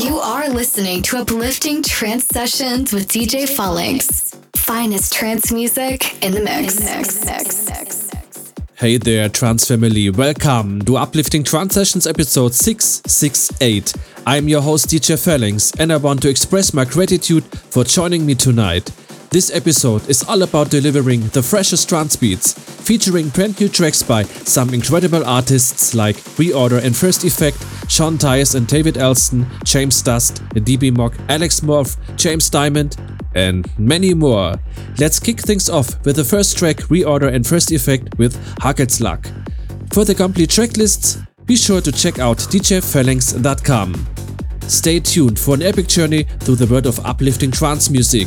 You are listening to uplifting trance sessions with DJ Phalanx. Finest trance music in the mix. Hey there, trance family. Welcome to Uplifting Trance Sessions episode 668. I'm your host, DJ Phalanx, and I want to express my gratitude for joining me tonight. This episode is all about delivering the freshest trance beats, featuring brand new tracks by some incredible artists like Reorder and First Effect, Sean Tyas and David Elston, James Dust, Db Mokk, Alex M.O.R.P.H., James Dymond, and many more. Let's kick things off with the first track, Reorder and First Effect with Hagelslag. For the complete track lists, be sure to check out djphalanx.com. Stay tuned for an epic journey through the world of uplifting trance music.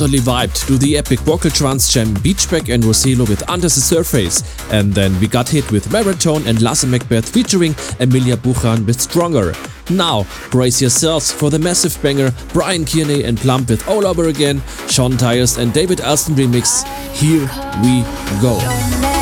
Totally vibed to the epic vocal trance gem Beachbag and RoseeLu with Under the Surface, and then we got hit with Maratone and Lasse Macbeth featuring Emilya Buchan with Stronger. Now, brace yourselves for the massive banger Bryan Kearney and Plumb with All Over Again, Sean Tyas and David Elston remix. Here we go.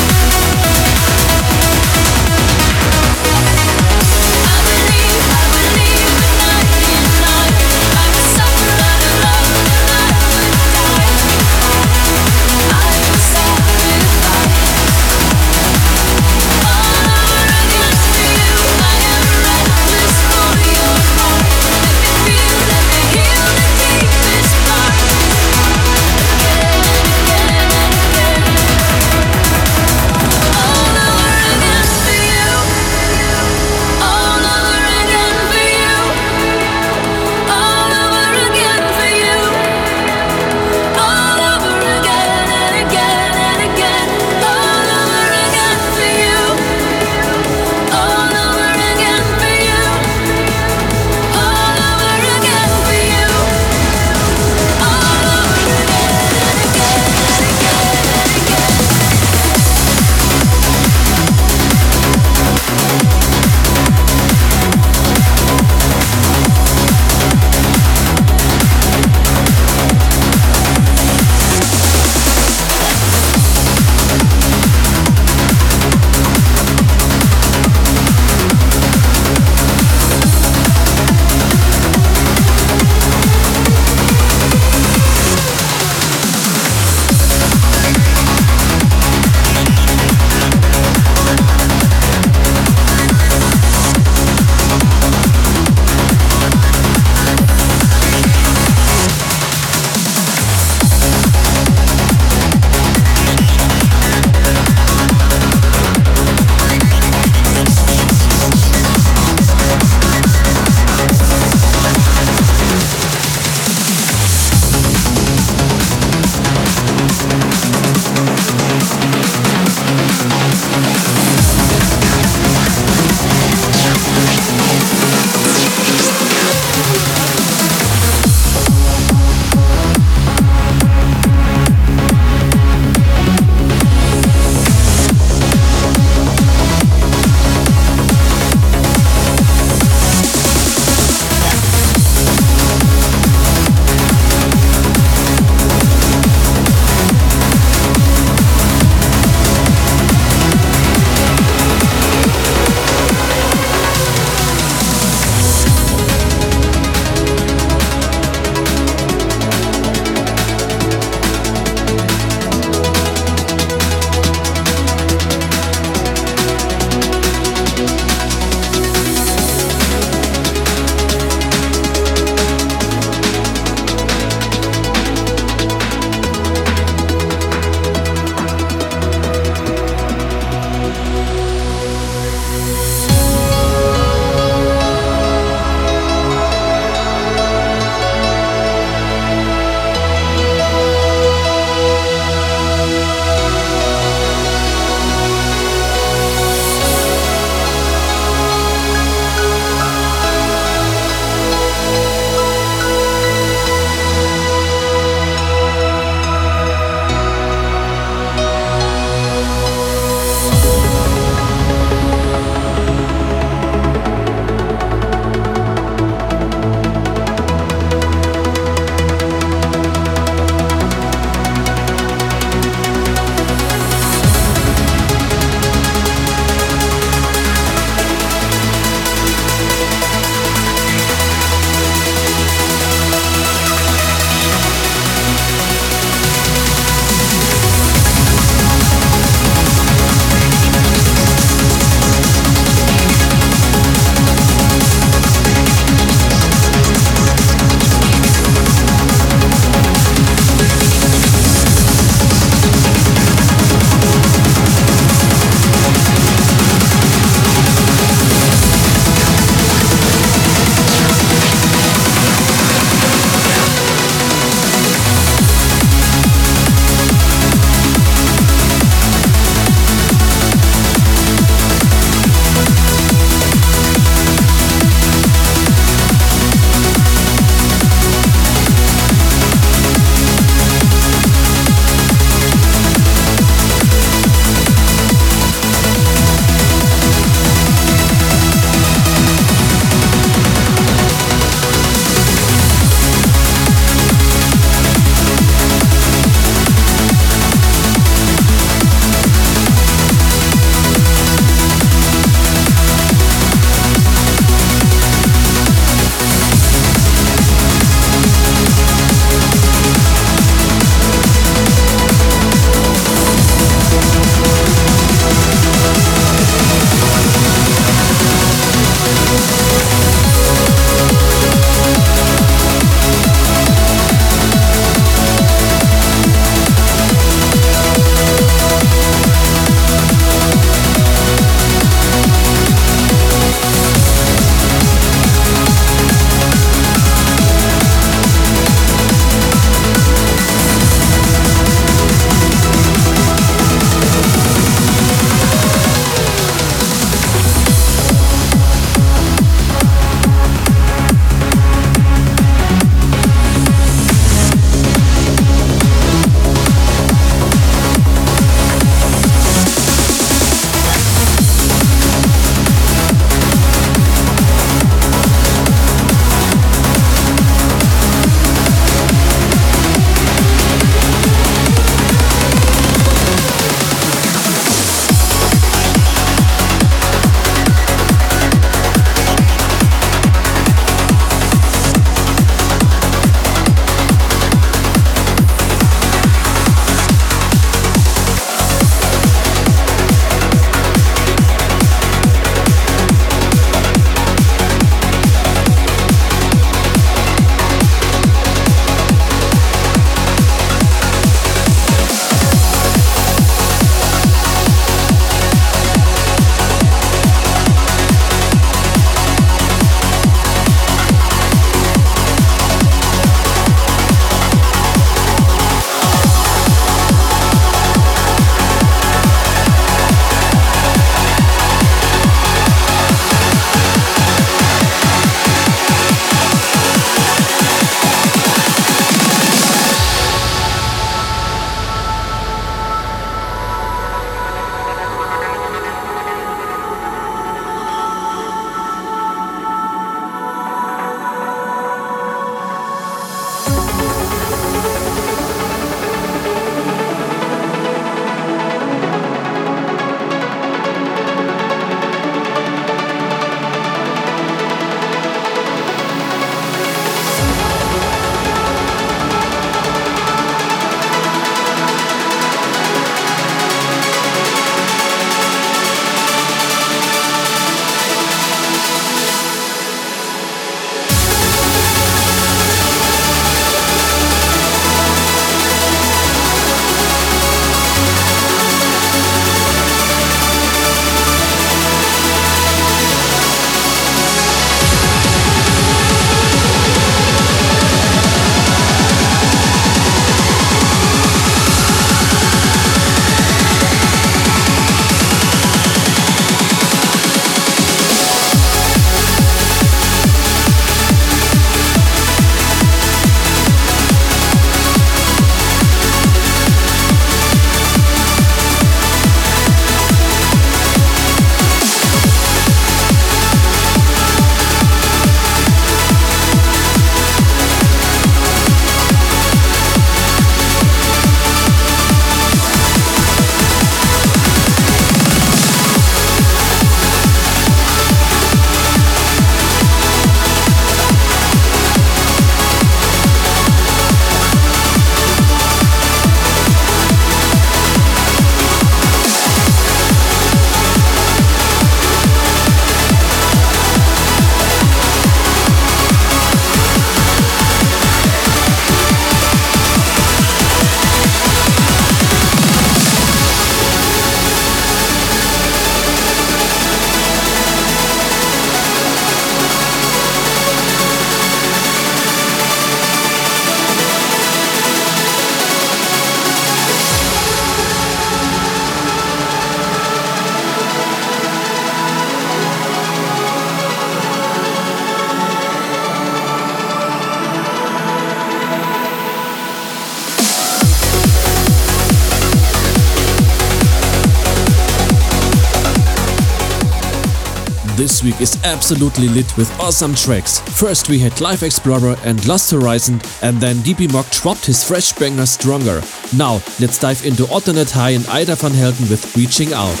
Is absolutely lit with awesome tracks. First we had Life Explorer and Lost Horizon and then Db Mokk dropped his fresh banger Stronger. Now let's dive into Alternate High and Ayda van Helden with Reaching Out.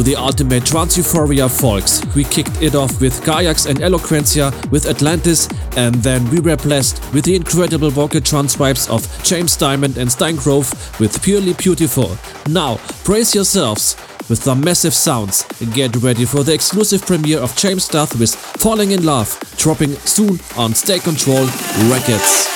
To the ultimate trance euphoria folks. We kicked it off with Gayax and Eloquentia with Atlantis, and then we were blessed with the incredible vocal trance vibes of James Dymond and Stine Grove with Purely Beautiful. Now, brace yourselves with some massive sounds get ready for the exclusive premiere of James Dust with Falling in Love, dropping soon on State Control Records.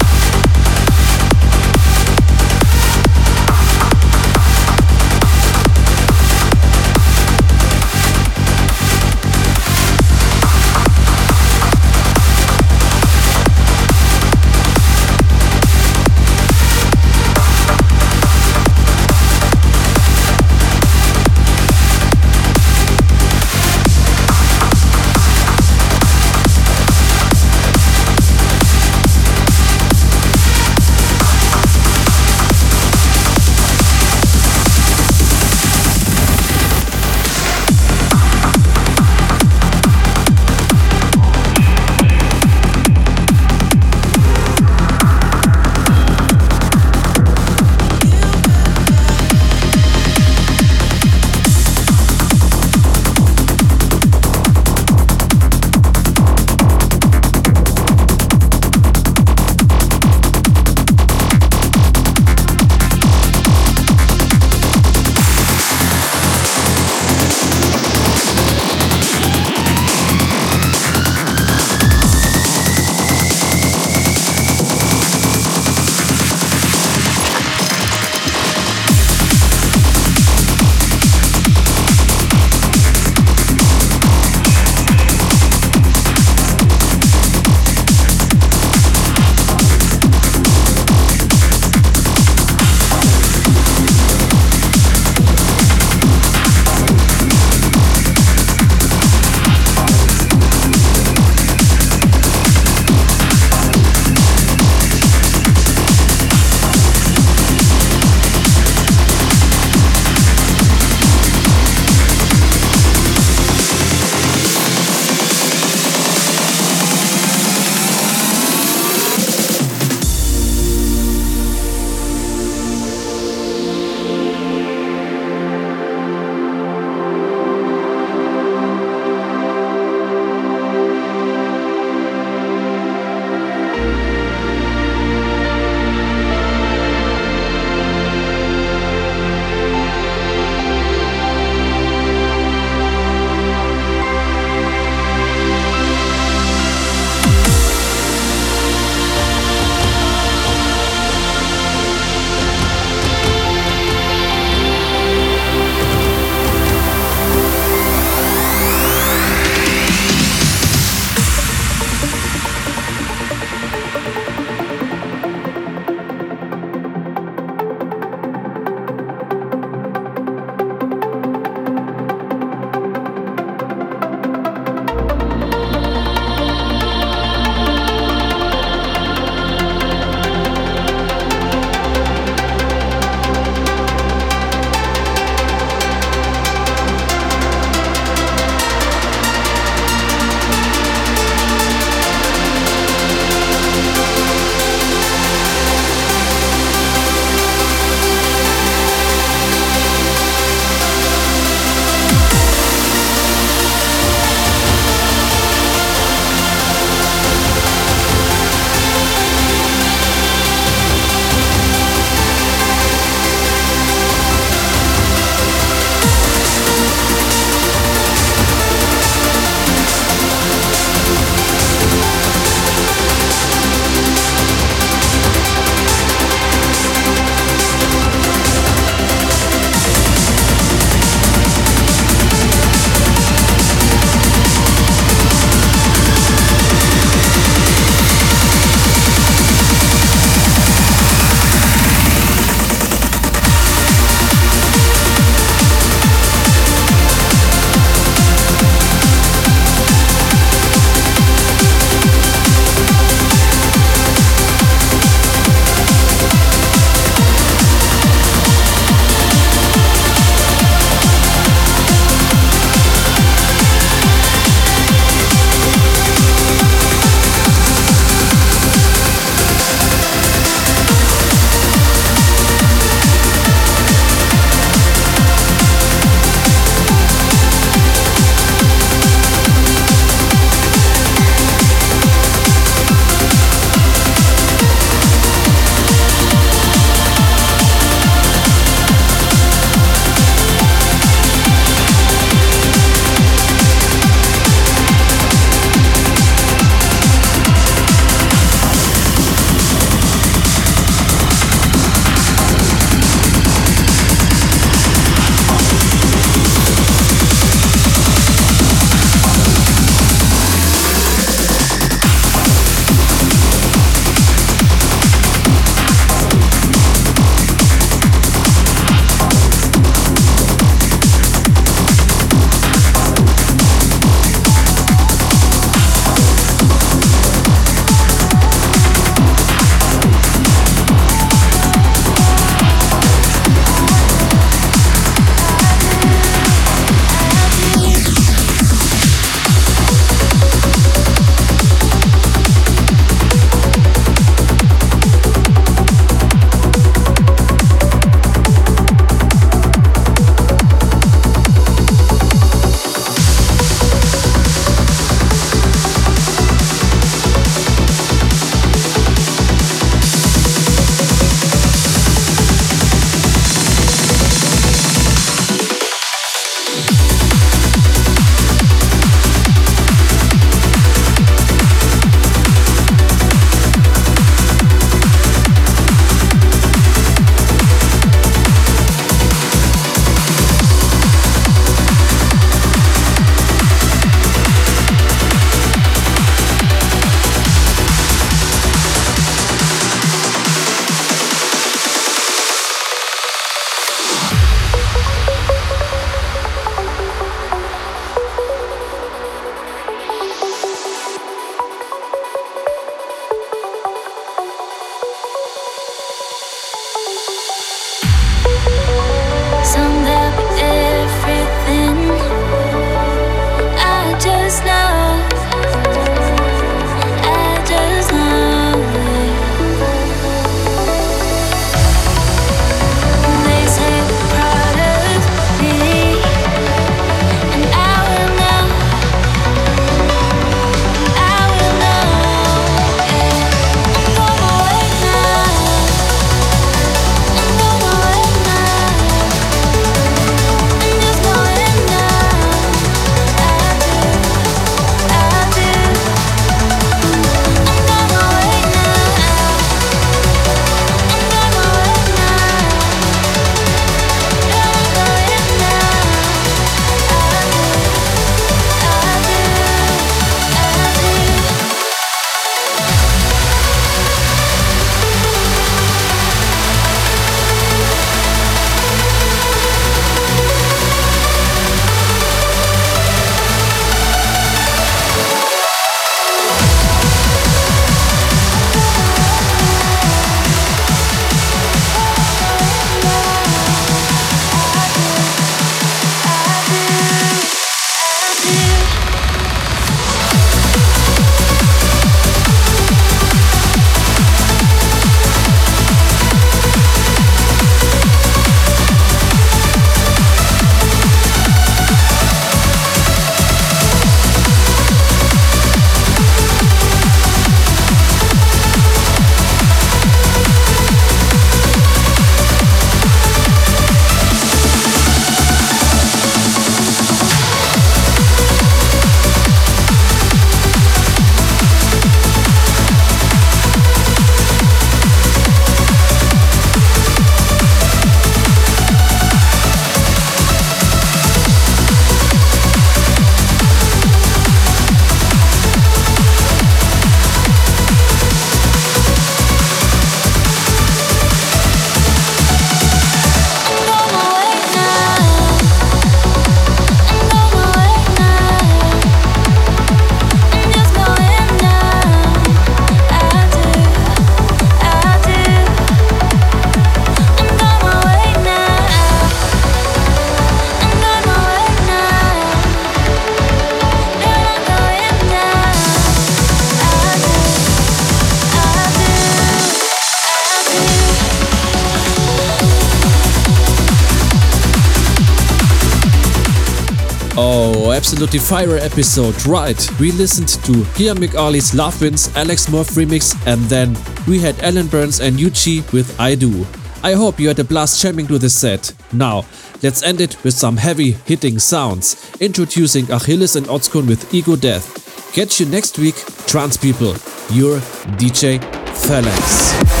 Absolutely fire episode, right? We listened to Ciaran McAuley's Love Wins, Alex M.O.R.P.H. remix, and then we had Allan Berndtz and U-G with I Do. I hope you had a blast jamming to this set. Now, let's end it with some heavy hitting sounds, introducing Achilles and Otskun with Ego Death. Catch you next week, trans people. Your DJ Phalanx.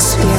Mix.